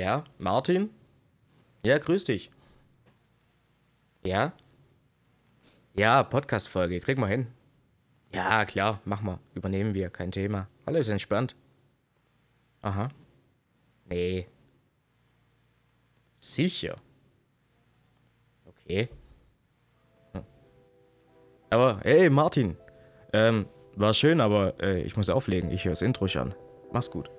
Ja, Martin? Ja, grüß dich. Ja? Ja, Podcast-Folge, krieg mal hin. Ja, klar, mach mal. Übernehmen wir, kein Thema. Alles entspannt. Aha. Nee. Sicher. Okay. Hm. Aber, hey, Martin. Ähm, war schön, aber äh, ich muss auflegen. Ich höre das Intro schon. Mach's gut.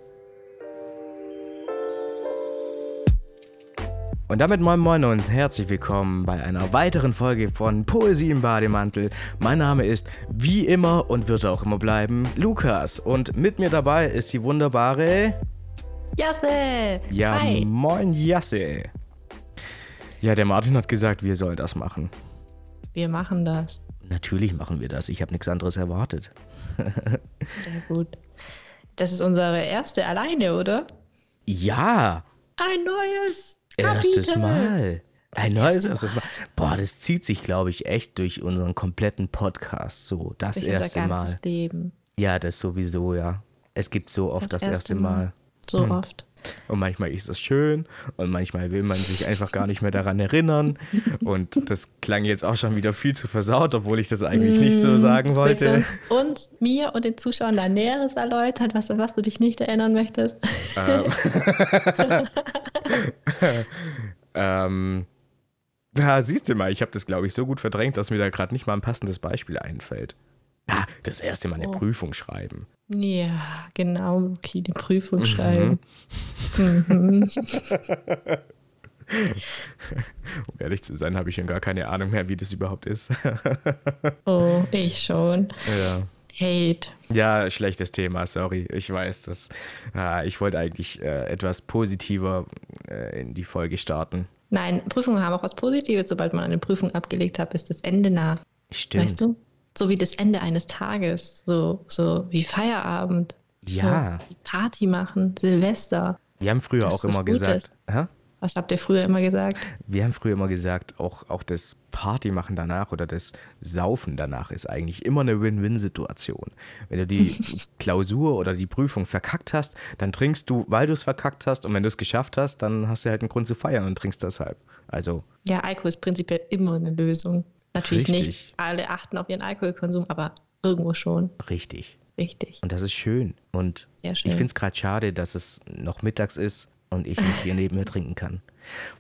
Und damit moin moin und herzlich willkommen bei einer weiteren Folge von Poesie im Bademantel. Mein Name ist wie immer und wird auch immer bleiben Lukas. Und mit mir dabei ist die wunderbare Jasse. Ja, Hi. moin Jasse. Ja, der Martin hat gesagt, wir sollen das machen. Wir machen das. Natürlich machen wir das. Ich habe nichts anderes erwartet. Sehr gut. Das ist unsere erste alleine, oder? Ja, Ein neues. Erstes Kapitel. Mal. Ein neues erste erstes Mal. Boah, das zieht sich, glaube ich, echt durch unseren kompletten Podcast. So, das Durch erste unser Mal. Leben. Ja, das sowieso, ja. Es gibt so oft das, Das erste erste Mal. Mal. So Hm. oft. Und manchmal ist das schön und manchmal will man sich einfach gar nicht mehr daran erinnern. Und das klang jetzt auch schon wieder viel zu versaut, obwohl ich das eigentlich nicht so sagen Willst du wollte. uns, uns, mir und den Zuschauern da Näheres erläutern, was, was du dich nicht erinnern möchtest? Ähm. ähm, ja, siehst du mal, ich habe das, glaube ich, so gut verdrängt, dass mir da gerade nicht mal ein passendes Beispiel einfällt. Ah, das erste Mal eine Oh. Prüfung schreiben. Ja, genau. Okay, die Prüfung Mhm. schreiben. Mhm. Um ehrlich zu sein, habe ich schon gar keine Ahnung mehr, wie das überhaupt ist. Oh, ich schon. ja. Hate. Ja, schlechtes Thema, sorry. Ich weiß, dass ah, ich wollte eigentlich äh, etwas positiver äh, in die Folge starten. Nein, Prüfungen haben auch was Positives. Sobald man eine Prüfung abgelegt hat, ist das Ende nah. Stimmt. Weißt du? So wie das Ende eines Tages. So, so wie Feierabend. Ja, So wie Party machen, Silvester. wir haben früher Das auch immer gesagt? Was habt ihr früher immer gesagt? wir haben früher immer gesagt, auch, auch das Party machen danach oder das Saufen danach ist eigentlich immer eine Win-Win-Situation. Wenn du die Klausur oder die Prüfung verkackt hast, dann trinkst du, weil du es verkackt hast und wenn du es geschafft hast, dann hast du halt einen Grund zu feiern und trinkst deshalb. Also, Ja, Alkohol ist prinzipiell immer eine Lösung. Natürlich Richtig. nicht alle achten auf ihren Alkoholkonsum, aber irgendwo schon. richtig. Richtig. Und das ist schön. Und Sehr schön. Ich finde es gerade schade, dass es noch mittags ist und ich nicht hier neben mir trinken kann.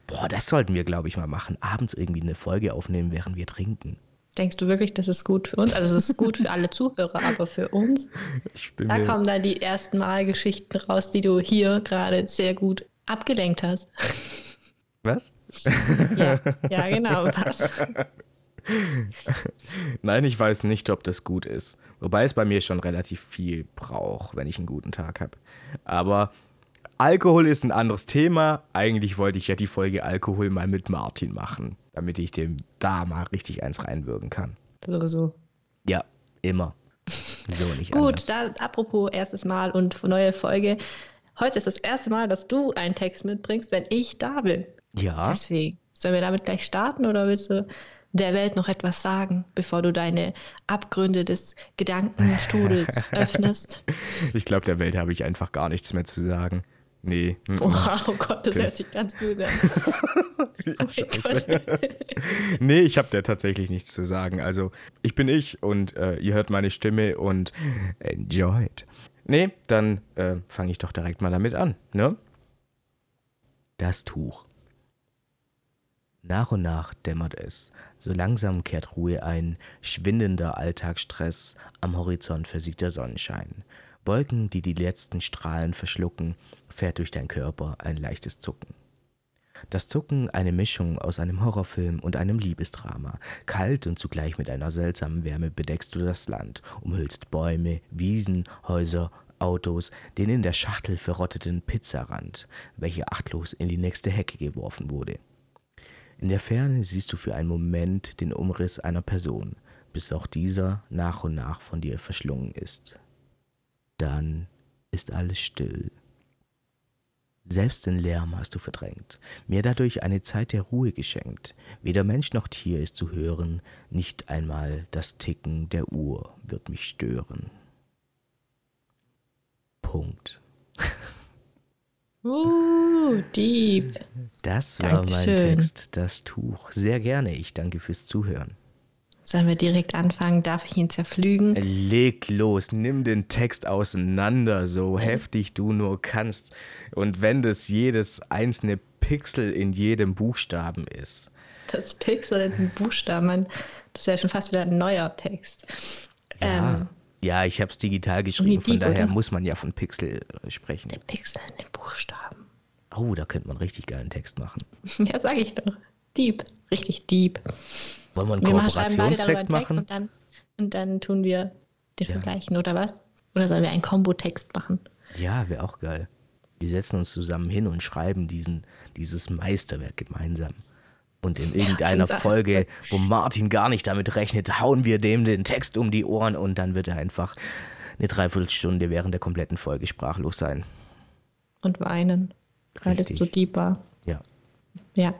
Boah, das sollten wir, glaube ich, mal machen. Abends irgendwie eine Folge aufnehmen, während wir trinken. Denkst du wirklich, das ist gut für uns? Also es ist gut für alle Zuhörer, aber für uns, Ich bin da kommen dann die ersten Malgeschichten raus, die du hier gerade sehr gut abgelenkt hast. was? Ja, ja genau. Was? Nein, ich weiß nicht, ob das gut ist. Wobei es bei mir schon relativ viel braucht, wenn ich einen guten Tag habe. Aber Alkohol ist ein anderes Thema. Eigentlich wollte ich ja die Folge Alkohol mal mit Martin machen, damit ich dem da mal richtig eins reinwirken kann. Sowieso. Ja, immer. So nicht Gut, anders. da, apropos erstes Mal und neue Folge. Heute ist das erste Mal, dass du einen Text mitbringst, wenn ich da bin. Ja, Deswegen. Sollen wir damit gleich starten oder willst du der Welt noch etwas sagen, bevor du deine Abgründe des Gedankenstrudels öffnest? ich glaube, der Welt habe ich einfach gar nichts mehr zu sagen. Nee. mm. Oh, Gott, das Das- hört sich ganz böse an. Oh nee, ich habe da tatsächlich nichts zu sagen. Also, ich bin ich und äh, ihr hört meine Stimme und enjoyed. Nee, dann äh, fange ich doch direkt mal damit an, ne? Das Tuch. Nach und nach dämmert es. So langsam kehrt Ruhe ein, schwindender Alltagsstress, am Horizont versiegt der Sonnenschein. Wolken, die die letzten Strahlen verschlucken, fährt durch dein Körper ein leichtes Zucken. Das Zucken eine Mischung aus einem Horrorfilm und einem Liebesdrama. Kalt und zugleich mit einer seltsamen Wärme bedeckst du das Land, umhüllst Bäume, Wiesen, Häuser, Autos, den in der Schachtel verrotteten Pizzarand, welcher achtlos in die nächste Hecke geworfen wurde. In der Ferne siehst du für einen Moment den Umriss einer Person, bis auch dieser nach und nach von dir verschlungen ist. Dann ist alles still. Selbst den Lärm hast du verdrängt, mir dadurch eine Zeit der Ruhe geschenkt. Weder Mensch noch Tier ist zu hören, nicht einmal das Ticken der Uhr wird mich stören. Punkt. Uh, deep. Das war mein Dankeschön. Text, das Tuch. Sehr gerne. Ich danke fürs Zuhören. Sollen wir direkt anfangen? Darf ich ihn zerpflügen? Leg los, nimm den Text auseinander, so heftig du nur kannst. Und wenn das jedes einzelne Pixel in jedem Buchstaben ist. Das Pixel in den Buchstaben, das ist ja schon fast wieder ein neuer Text. Ja, Ähm, ja ich habe es digital geschrieben, von deep, daher oder? muss man ja von Pixel äh, sprechen. der Pixel in den Buchstaben. Oh, da könnte man richtig geilen Text machen. Ja, sag ich doch. Deep. Richtig deep. Wollen wir einen Wir Kooperationstext Text machen? und dann, und dann tun wir den Ja. vergleichen, oder was? Oder sollen wir einen Kombo-Text machen? Ja, wäre auch geil. Wir setzen uns zusammen hin und schreiben diesen, dieses Meisterwerk gemeinsam. Und in irgendeiner sagst Folge, wo Martin gar nicht damit rechnet, hauen wir dem den Text um die Ohren und dann wird er einfach eine Dreiviertelstunde während der kompletten Folge sprachlos sein. Und weinen, weil Richtig. es so deep war. Ja. Ja,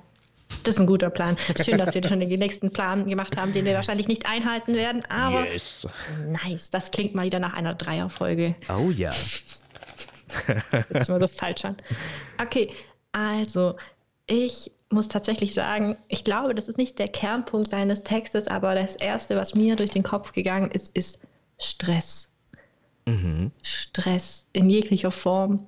das ist ein guter Plan. Schön, dass wir schon den nächsten Plan gemacht haben, den wir wahrscheinlich nicht einhalten werden, aber yes. nice. Das klingt mal wieder nach einer Dreierfolge. Oh ja. Sich mal so falsch an. Okay, also ich muss tatsächlich sagen, ich glaube, das ist nicht der Kernpunkt deines Textes, aber das Erste, was mir durch den Kopf gegangen ist, ist Stress. Mhm. Stress in jeglicher Form.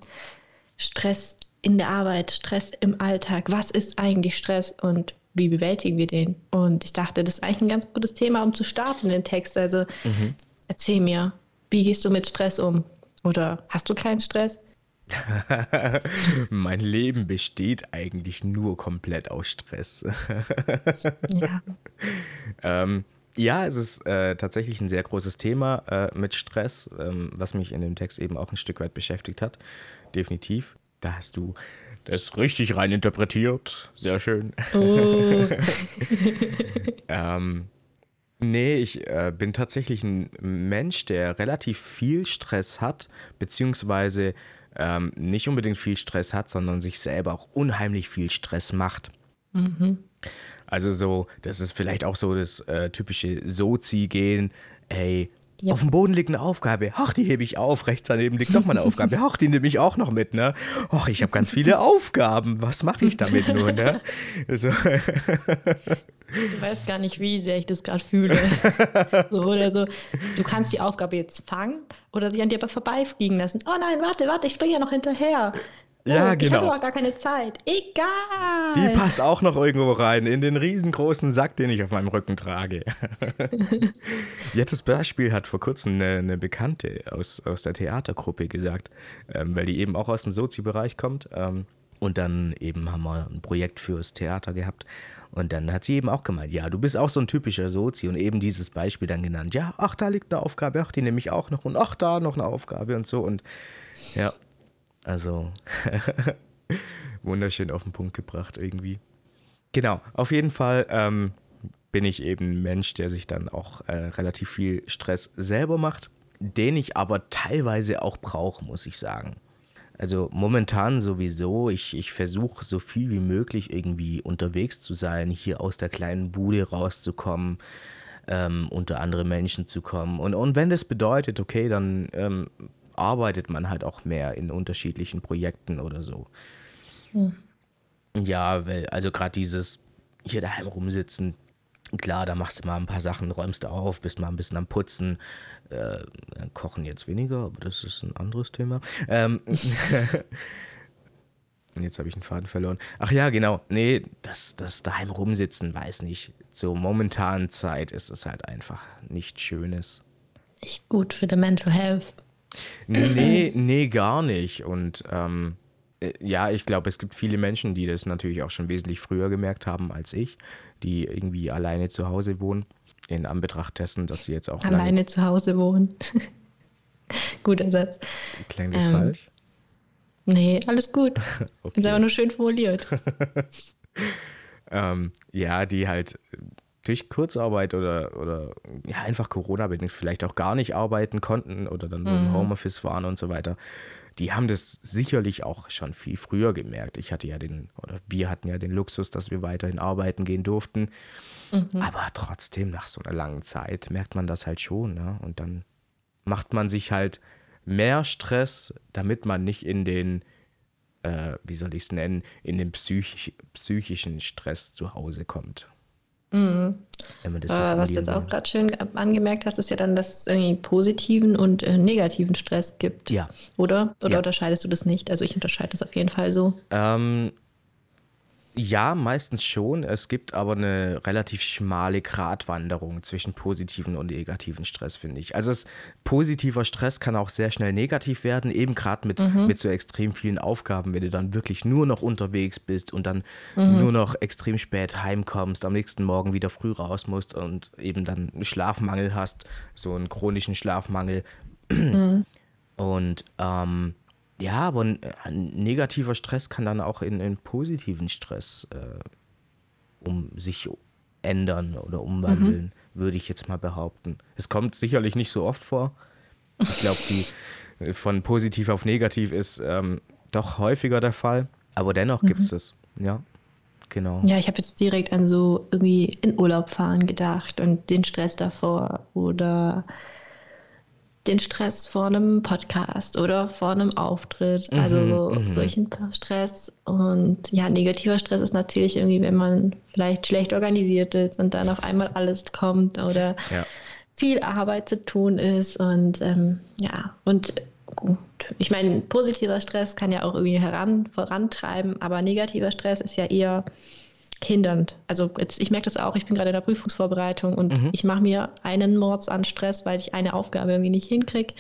Stress in der Arbeit, Stress im Alltag. Was ist eigentlich Stress und wie bewältigen wir den? Und ich dachte, das ist eigentlich ein ganz gutes Thema, um zu starten, den Text. Also Mhm. erzähl mir, wie gehst du mit Stress um? Oder hast du keinen Stress? mein Leben besteht eigentlich nur komplett aus Stress. Ja. Ähm, ja, es ist äh, tatsächlich ein sehr großes Thema äh, mit Stress, ähm, was mich in dem Text eben auch ein Stück weit beschäftigt hat. Definitiv. Da hast du das richtig rein interpretiert. Sehr schön. Oh, Ähm, nee, ich äh, bin tatsächlich ein Mensch, der relativ viel Stress hat, beziehungsweise ähm, nicht unbedingt viel Stress hat, sondern sich selber auch unheimlich viel Stress macht. Also so, das ist vielleicht auch so das äh, typische Sozi-Gehen, ey, Ja. auf dem Boden liegt eine Aufgabe, ach, die hebe ich auf, rechts daneben liegt nochmal eine Aufgabe, ach, die nehme ich auch noch mit, ne? Ach, ich habe ganz viele Aufgaben, was mache ich damit nur, ne? Also, du weißt gar nicht, wie sehr ich das gerade fühle. So, oder so, du kannst die Aufgabe jetzt fangen oder sie an dir aber vorbeifliegen lassen. Oh nein, warte, warte, ich springe ja noch hinterher. Oh, Ja, Ich genau. habe aber gar keine Zeit. Egal. Die passt auch noch irgendwo rein in den riesengroßen Sack, den ich auf meinem Rücken trage. ja, das Beispiel hat vor kurzem eine, eine Bekannte aus, aus der Theatergruppe gesagt, ähm, weil die eben auch aus dem Sozi-Bereich kommt. Ähm, und dann eben haben wir ein Projekt fürs Theater gehabt. Und dann hat sie eben auch gemeint, ja, du bist auch so ein typischer Sozi und eben dieses Beispiel dann genannt. Ja, ach, da liegt eine Aufgabe, ach, die nehme ich auch noch und ach, da noch eine Aufgabe und so. Und ja, also wunderschön auf den Punkt gebracht irgendwie. Genau, auf jeden Fall ähm, bin ich eben ein Mensch, der sich dann auch äh, relativ viel Stress selber macht, den ich aber teilweise auch brauche, muss ich sagen. Also momentan sowieso, ich, ich versuche so viel wie möglich irgendwie unterwegs zu sein, hier aus der kleinen Bude rauszukommen, ähm, unter andere Menschen zu kommen. Und, und wenn das bedeutet, okay, dann ähm, arbeitet man halt auch mehr in unterschiedlichen Projekten oder so. Ja, weil, also gerade dieses hier daheim rumsitzen, klar, da machst du mal ein paar Sachen, räumst du auf, bist mal ein bisschen am Putzen, äh, kochen jetzt weniger, aber das ist ein anderes Thema. Ähm, und jetzt habe ich einen Faden verloren. Ach ja, genau. Nee, das, das daheim rumsitzen, weiß nicht. Zur momentanen Zeit ist es halt einfach nichts Schönes. Nicht gut für die Mental Health. Nee, nee, gar nicht. Und ähm, äh, ja, ich glaube, es gibt viele Menschen, die das natürlich auch schon wesentlich früher gemerkt haben als ich, die irgendwie alleine zu Hause wohnen. In Anbetracht dessen, dass sie jetzt auch. Alleine zu Hause wohnen. Guter Satz. Klang das Ähm, falsch? Nee, alles gut. Okay. Ist aber nur schön formuliert. ähm, ja, die halt durch Kurzarbeit oder, oder ja, einfach Corona-bedingt vielleicht auch gar nicht arbeiten konnten oder dann nur im Homeoffice waren und so weiter. Die haben das sicherlich auch schon viel früher gemerkt. Ich hatte ja den, oder wir hatten ja den Luxus, dass wir weiterhin arbeiten gehen durften. Aber trotzdem, nach so einer langen Zeit merkt man das halt schon. Ne? Und dann macht man sich halt mehr Stress, damit man nicht in den äh, wie soll ich es nennen, in den psych psychischen Stress zu Hause kommt. Mhm. Wenn man das so äh, was du jetzt auch gerade schön angemerkt hast, ist ja dann, dass es irgendwie positiven und äh, negativen Stress gibt. Ja. Oder? Oder ja. unterscheidest du das nicht? Also ich unterscheide das auf jeden Fall so. Ähm, ja, meistens schon. Es gibt aber eine relativ schmale Gratwanderung zwischen positiven und negativen Stress, finde ich. Also es, positiver Stress kann auch sehr schnell negativ werden, eben gerade mit, mhm. mit so extrem vielen Aufgaben, wenn du dann wirklich nur noch unterwegs bist und dann mhm. nur noch extrem spät heimkommst, am nächsten Morgen wieder früh raus musst und eben dann einen Schlafmangel hast, so einen chronischen Schlafmangel. Mhm. Und ähm, ja, aber ein, ein, negativer Stress kann dann auch in, in positiven Stress äh, um sich ändern oder umwandeln, mhm. würde ich jetzt mal behaupten. Es kommt sicherlich nicht so oft vor. Ich glaube, die äh, von positiv auf negativ ist ähm, doch häufiger der Fall. Aber dennoch mhm. gibt es es. Ja, genau. Ja, ich habe jetzt direkt an so irgendwie in Urlaub fahren gedacht und den Stress davor oder den Stress vor einem Podcast oder vor einem Auftritt, also mhm, so, solchen Stress. Und ja, negativer Stress ist natürlich irgendwie, wenn man vielleicht schlecht organisiert ist und dann auf einmal alles kommt oder ja. viel Arbeit zu tun ist. Und ähm, ja, und gut. Ich meine, positiver Stress kann ja auch irgendwie heran, vorantreiben, aber negativer Stress ist ja eher hindernd. Also jetzt, ich merke das auch, ich bin gerade in der Prüfungsvorbereitung und mhm. ich mache mir einen Mords an Stress, weil ich eine Aufgabe irgendwie nicht hinkriege.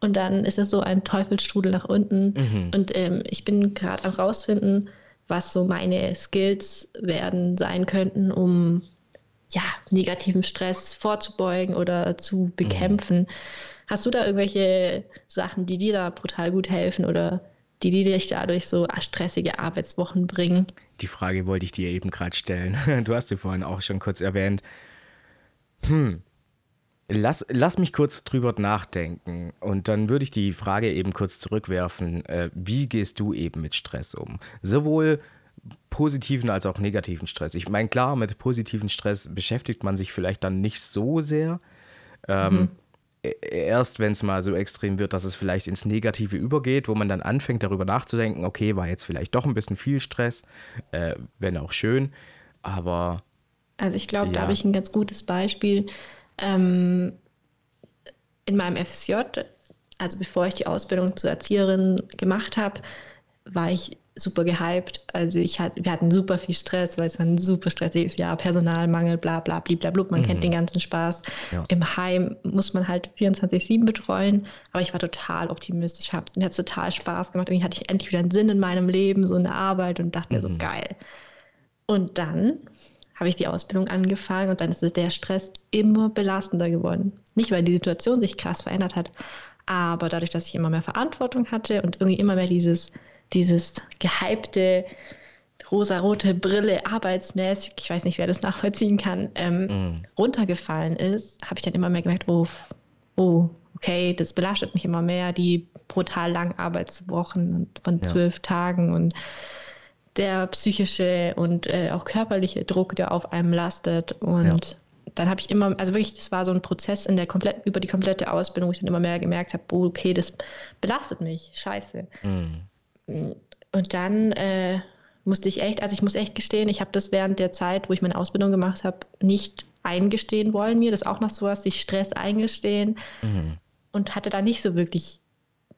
Und dann ist es so ein Teufelsstrudel nach unten. Mhm. Und ähm, ich bin gerade am rausfinden, was so meine Skills werden sein könnten, um ja, negativen Stress vorzubeugen oder zu bekämpfen. Mhm. Hast du da irgendwelche Sachen, die dir da brutal gut helfen oder die, die dich dadurch so stressige Arbeitswochen bringen? Die Frage wollte ich dir eben gerade stellen. Du hast sie vorhin auch schon kurz erwähnt. Hm. Lass, lass mich kurz drüber nachdenken und dann würde ich die Frage eben kurz zurückwerfen. Äh, wie gehst du eben mit Stress um? Sowohl positiven als auch negativen Stress. Ich meine, klar, mit positiven Stress beschäftigt man sich vielleicht dann nicht so sehr. Ähm, mhm. E-, erst wenn es mal so extrem wird, dass es vielleicht ins Negative übergeht, wo man dann anfängt darüber nachzudenken, okay, war jetzt vielleicht doch ein bisschen viel Stress, äh, wenn auch schön, aber... Also ich glaube, ja. da habe ich ein ganz gutes Beispiel. Ähm, in meinem FSJ, also bevor ich die Ausbildung zur Erzieherin gemacht habe, war ich super gehypt. Also ich hat, wir hatten super viel Stress, weil es war ein super stressiges Jahr, Personalmangel, bla bla blablabla. Man mhm. kennt den ganzen Spaß. Ja. Im Heim muss man halt 24-7 betreuen, aber ich war total optimistisch. Hab, mir hat es total Spaß gemacht. Irgendwie hatte ich endlich wieder einen Sinn in meinem Leben, so eine Arbeit und dachte mhm. mir so mhm. geil. Und dann habe ich die Ausbildung angefangen und dann ist der Stress immer belastender geworden. Nicht, weil die Situation sich krass verändert hat, aber dadurch, dass ich immer mehr Verantwortung hatte und irgendwie immer mehr dieses dieses gehypte rosarote Brille arbeitsmäßig, ich weiß nicht, wer das nachvollziehen kann, ähm, mm. runtergefallen ist, habe ich dann immer mehr gemerkt, oh, oh, okay, das belastet mich immer mehr, die brutal langen Arbeitswochen von zwölf ja. Tagen und der psychische und äh, auch körperliche Druck, der auf einem lastet. Und ja. dann habe ich immer, also wirklich, das war so ein Prozess in der komplett, über die komplette Ausbildung, wo ich dann immer mehr gemerkt habe, oh, okay, das belastet mich, scheiße. Mm. Und dann äh, musste ich echt, also ich muss echt gestehen, ich habe das während der Zeit, wo ich meine Ausbildung gemacht habe, nicht eingestehen wollen mir. Das auch noch so was, sich Stress eingestehen. Mhm. Und hatte da nicht so wirklich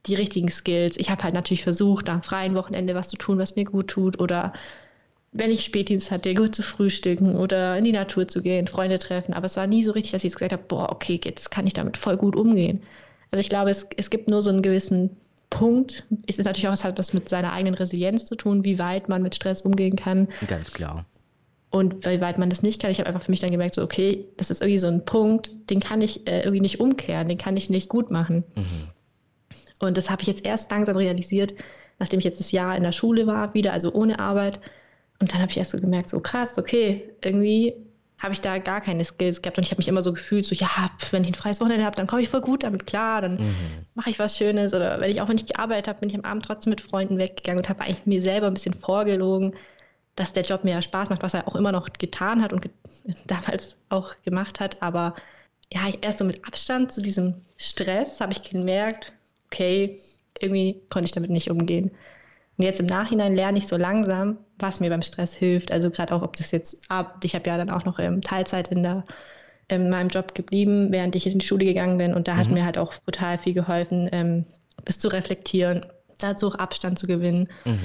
die richtigen Skills. Ich habe halt natürlich versucht, am freien Wochenende was zu tun, was mir gut tut. Oder wenn ich Spätdienst hatte, gut zu frühstücken oder in die Natur zu gehen, Freunde treffen. Aber es war nie so richtig, dass ich jetzt gesagt habe, boah, okay, jetzt kann ich damit voll gut umgehen. Also ich glaube, es, es gibt nur so einen gewissen Punkt ist es natürlich auch es hat was mit seiner eigenen Resilienz zu tun, wie weit man mit Stress umgehen kann. Ganz klar. Und wie weit man das nicht kann. Ich habe einfach für mich dann gemerkt, so, okay, das ist irgendwie so ein Punkt, den kann ich äh, irgendwie nicht umkehren, den kann ich nicht gut machen. Mhm. Und das habe ich jetzt erst langsam realisiert, nachdem ich jetzt das Jahr in der Schule war, wieder, also ohne Arbeit. Und dann habe ich erst so gemerkt, so krass, okay, irgendwie habe ich da gar keine Skills gehabt und ich habe mich immer so gefühlt, so ja, wenn ich ein freies Wochenende habe, dann komme ich voll gut damit klar, dann mhm. mache ich was Schönes oder wenn ich auch wenn ich gearbeitet habe, bin ich am Abend trotzdem mit Freunden weggegangen und habe eigentlich mir selber ein bisschen vorgelogen, dass der Job mir ja Spaß macht, was er auch immer noch getan hat und ge damals auch gemacht hat, aber ja, erst so mit Abstand zu diesem Stress habe ich gemerkt, okay, irgendwie konnte ich damit nicht umgehen. Und jetzt im Nachhinein lerne ich so langsam, was mir beim Stress hilft. Also gerade auch, ob das jetzt ab, ich habe ja dann auch noch ähm, Teilzeit in, der, in meinem Job geblieben, während ich in die Schule gegangen bin. Und da mhm. hat mir halt auch brutal viel geholfen, ähm, das zu reflektieren, dazu auch Abstand zu gewinnen. Mhm.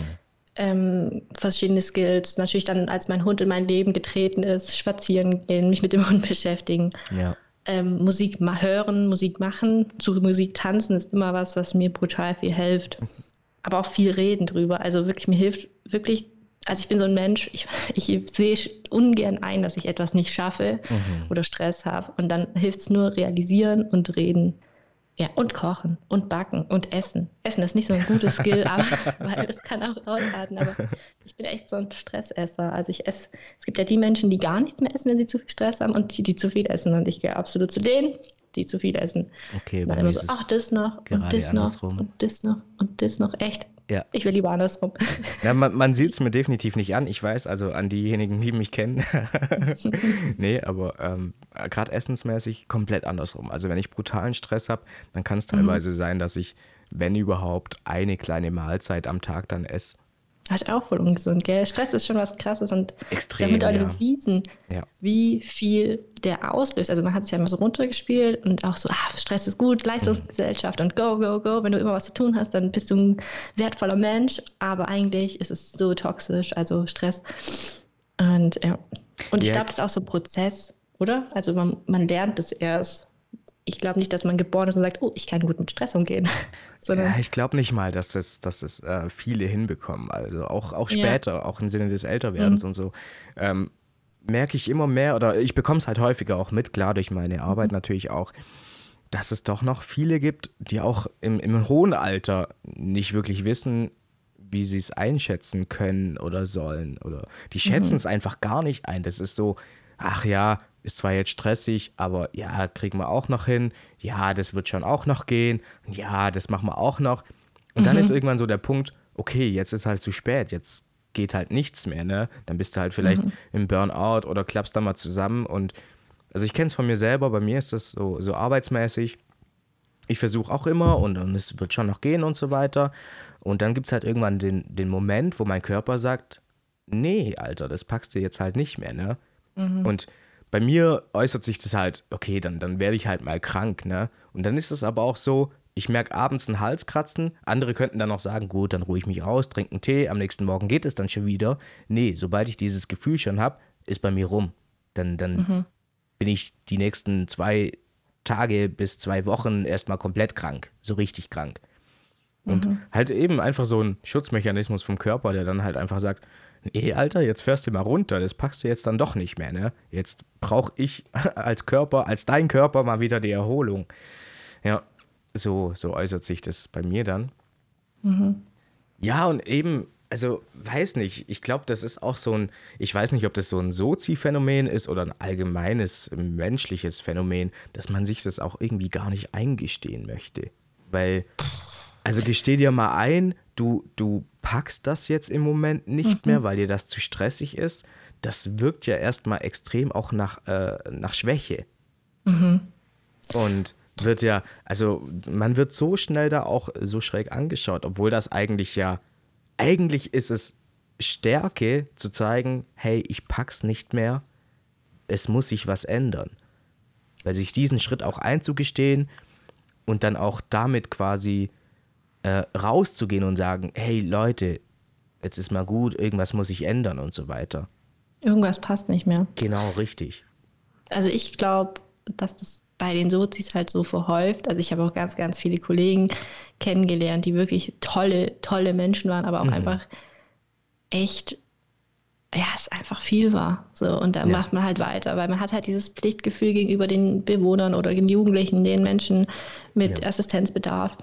Ähm, verschiedene Skills. Natürlich dann, als mein Hund in mein Leben getreten ist, spazieren gehen, mich mit dem Hund beschäftigen. Ja. Ähm, Musik hören, Musik machen, zu Musik tanzen ist immer was, was mir brutal viel hilft. Aber auch viel reden drüber. Also wirklich, mir hilft wirklich, also ich bin so ein Mensch, ich, ich sehe ungern ein, dass ich etwas nicht schaffe mhm. oder Stress habe. Und dann hilft es nur realisieren und reden. Ja, und kochen und backen und essen. Essen ist nicht so ein gutes Skill, aber, weil das kann auch ausarten. Aber ich bin echt so ein Stressesser. Also ich esse, es gibt ja die Menschen, die gar nichts mehr essen, wenn sie zu viel Stress haben und die, die zu viel essen. Und ich gehe absolut zu denen, die zu viel essen. Okay, bei mir so, ach, das noch und das noch und das noch und das noch. Echt, ja. Ich will lieber andersrum. Ja, man, man sieht es mir definitiv nicht an. Ich weiß, also an diejenigen, die mich kennen. nee, aber ähm, gerade essensmäßig komplett andersrum. Also wenn ich brutalen Stress habe, dann kann es mhm. teilweise mhm. sein, dass ich, wenn überhaupt, eine kleine Mahlzeit am Tag dann esse. Das ist auch voll ungesund, gell? Stress ist schon was Krasses und Extrem, damit alle ja. bewiesen, ja. wie viel der auslöst. Also man hat es ja immer so runtergespielt und auch so, ah, Stress ist gut, Leistungsgesellschaft mhm. und go, go, go. Wenn du immer was zu tun hast, dann bist du ein wertvoller Mensch. Aber eigentlich ist es so toxisch, also Stress. Und ja. Und ich yeah. glaube, das ist auch so ein Prozess, oder? Also man, man lernt es erst ich glaube nicht, dass man geboren ist und sagt, oh, ich kann gut mit Stress umgehen. ja, ich glaube nicht mal, dass das, dass das äh, viele hinbekommen. Also auch, auch später, ja. auch im Sinne des Älterwerdens mhm. und so, ähm, merke ich immer mehr oder ich bekomme es halt häufiger auch mit, klar durch meine Arbeit mhm. natürlich auch, dass es doch noch viele gibt, die auch im, im hohen Alter nicht wirklich wissen, wie sie es einschätzen können oder sollen. Oder die schätzen mhm. es einfach gar nicht ein. Das ist so, ach ja, ist zwar jetzt stressig, aber ja, kriegen wir auch noch hin. Ja, das wird schon auch noch gehen. Ja, das machen wir auch noch. Und dann mhm. ist irgendwann so der Punkt, okay, jetzt ist halt zu spät, jetzt geht halt nichts mehr, ne? Dann bist du halt vielleicht mhm. im Burnout oder klappst da mal zusammen und also ich kenne es von mir selber, bei mir ist das so, so arbeitsmäßig. Ich versuche auch immer und, und es wird schon noch gehen und so weiter. Und dann gibt es halt irgendwann den, den Moment, wo mein Körper sagt, nee, Alter, das packst du jetzt halt nicht mehr, ne? Mhm. Und bei mir äußert sich das halt, okay, dann, dann werde ich halt mal krank, ne? Und dann ist es aber auch so, ich merke abends einen Halskratzen, andere könnten dann auch sagen, gut, dann ruhe ich mich aus, trinke einen Tee, am nächsten Morgen geht es dann schon wieder. Nee, sobald ich dieses Gefühl schon habe, ist bei mir rum. Dann, dann mhm. bin ich die nächsten zwei Tage bis zwei Wochen erstmal komplett krank, so richtig krank. Und mhm. halt eben einfach so ein Schutzmechanismus vom Körper, der dann halt einfach sagt, nee, Alter, jetzt fährst du mal runter, das packst du jetzt dann doch nicht mehr, ne? Jetzt brauche ich als Körper, als dein Körper mal wieder die Erholung. Ja, so, so äußert sich das bei mir dann. Mhm. Ja, und eben, also weiß nicht, ich glaube, das ist auch so ein, ich weiß nicht, ob das so ein Sozi-Phänomen ist oder ein allgemeines menschliches Phänomen, dass man sich das auch irgendwie gar nicht eingestehen möchte. Weil, also gesteh dir mal ein, du, du packst das jetzt im Moment nicht mhm. mehr, weil dir das zu stressig ist, das wirkt ja erstmal extrem auch nach, äh, nach Schwäche. Mhm. Und wird ja, also man wird so schnell da auch so schräg angeschaut, obwohl das eigentlich ja, eigentlich ist es Stärke zu zeigen, hey, ich pack's nicht mehr, es muss sich was ändern. Weil sich diesen Schritt auch einzugestehen und dann auch damit quasi äh, rauszugehen und sagen, hey Leute, jetzt ist mal gut, irgendwas muss sich ändern und so weiter. Irgendwas passt nicht mehr. Genau, richtig. Also ich glaube, dass das bei den Sozis halt so verhäuft. Also ich habe auch ganz, ganz viele Kollegen kennengelernt, die wirklich tolle, tolle Menschen waren, aber auch mhm. einfach echt, ja, es einfach viel war. So, und dann ja. macht man halt weiter, weil man hat halt dieses Pflichtgefühl gegenüber den Bewohnern oder den Jugendlichen, den Menschen mit ja. Assistenzbedarf.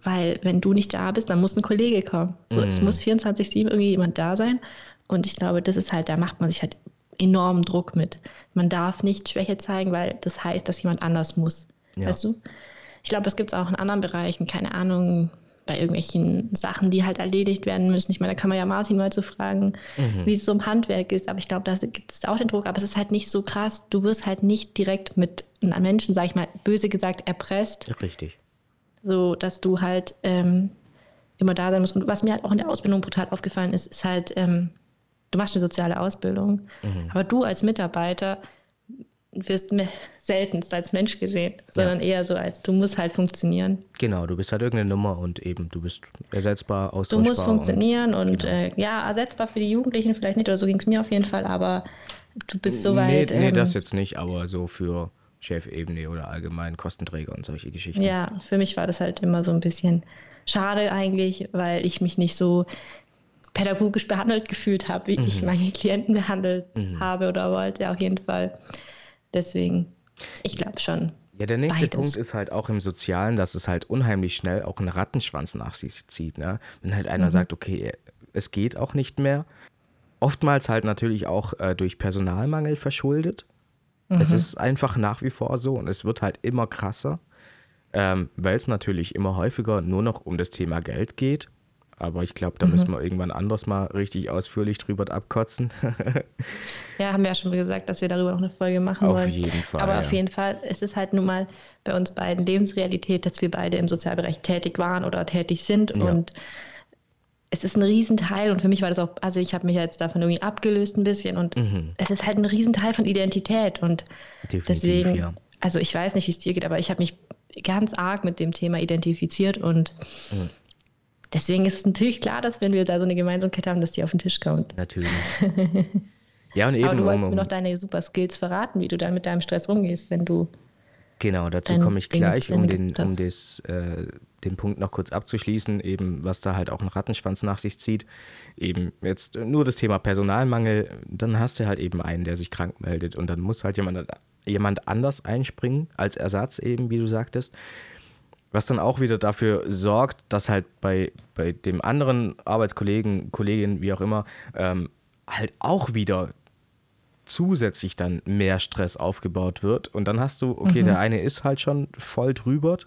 Weil wenn du nicht da bist, dann muss ein Kollege kommen. So, mm. Es muss 24-7 irgendwie jemand da sein. Und ich glaube, das ist halt, da macht man sich halt enormen Druck mit. Man darf nicht Schwäche zeigen, weil das heißt, dass jemand anders muss. Ja. Weißt du? Ich glaube, das gibt es auch in anderen Bereichen, keine Ahnung, bei irgendwelchen Sachen, die halt erledigt werden müssen. Ich meine, da kann man ja Martin mal zu fragen, mhm. wie es so im Handwerk ist. Aber ich glaube, da gibt es auch den Druck. Aber es ist halt nicht so krass. Du wirst halt nicht direkt mit einem Menschen, sag ich mal, böse gesagt, erpresst. Richtig so dass du halt ähm, immer da sein muss. Und was mir halt auch in der Ausbildung brutal aufgefallen ist, ist halt, ähm, du machst eine soziale Ausbildung, mhm. aber du als Mitarbeiter wirst seltenst als Mensch gesehen, sondern ja. eher so als du musst halt funktionieren. Genau, du bist halt irgendeine Nummer und eben du bist ersetzbar, austauschbar. Du musst funktionieren und, und genau. äh, ja, ersetzbar für die Jugendlichen vielleicht nicht, oder so ging es mir auf jeden Fall, aber du bist soweit. Nee, nee ähm, das jetzt nicht, aber so für Chefebene oder allgemein Kostenträger und solche Geschichten. Ja, für mich war das halt immer so ein bisschen schade eigentlich, weil ich mich nicht so pädagogisch behandelt gefühlt habe, wie mhm. ich meine Klienten behandelt mhm. habe oder wollte, auf jeden Fall. Deswegen, ich glaube schon. Ja, der nächste Beides. Punkt ist halt auch im Sozialen, dass es halt unheimlich schnell auch einen Rattenschwanz nach sich zieht. Ne? Wenn halt einer mhm. sagt, okay, es geht auch nicht mehr. Oftmals halt natürlich auch äh, durch Personalmangel verschuldet. Mhm. Es ist einfach nach wie vor so und es wird halt immer krasser, ähm, weil es natürlich immer häufiger nur noch um das Thema Geld geht aber ich glaube, da mhm. müssen wir irgendwann anders mal richtig ausführlich drüber abkotzen. ja, haben wir ja schon gesagt, dass wir darüber noch eine Folge machen auf wollen. Auf jeden Fall. Aber ja. auf jeden Fall ist es halt nun mal bei uns beiden Lebensrealität, dass wir beide im Sozialbereich tätig waren oder tätig sind. Ja. Und es ist ein Riesenteil und für mich war das auch, also ich habe mich jetzt davon irgendwie abgelöst ein bisschen und mhm. es ist halt ein Riesenteil von Identität und Definitiv, deswegen, ja. also ich weiß nicht, wie es dir geht, aber ich habe mich ganz arg mit dem Thema identifiziert und mhm Deswegen ist es natürlich klar, dass wenn wir da so eine Gemeinsamkeit haben, dass die auf den Tisch kommt. Natürlich. ja, und eben. Aber du wolltest um, mir noch deine super Skills verraten, wie du dann mit deinem Stress umgehst, wenn du. Genau, dazu komme ich gleich, um, den, um des, äh, den Punkt noch kurz abzuschließen, eben was da halt auch ein Rattenschwanz nach sich zieht. Eben jetzt nur das Thema Personalmangel, dann hast du halt eben einen, der sich krank meldet und dann muss halt jemand, jemand anders einspringen als Ersatz eben, wie du sagtest. Was dann auch wieder dafür sorgt, dass halt bei, bei dem anderen Arbeitskollegen, Kolleginnen, wie auch immer, ähm, halt auch wieder zusätzlich dann mehr Stress aufgebaut wird. Und dann hast du, okay, mhm. der eine ist halt schon voll drüber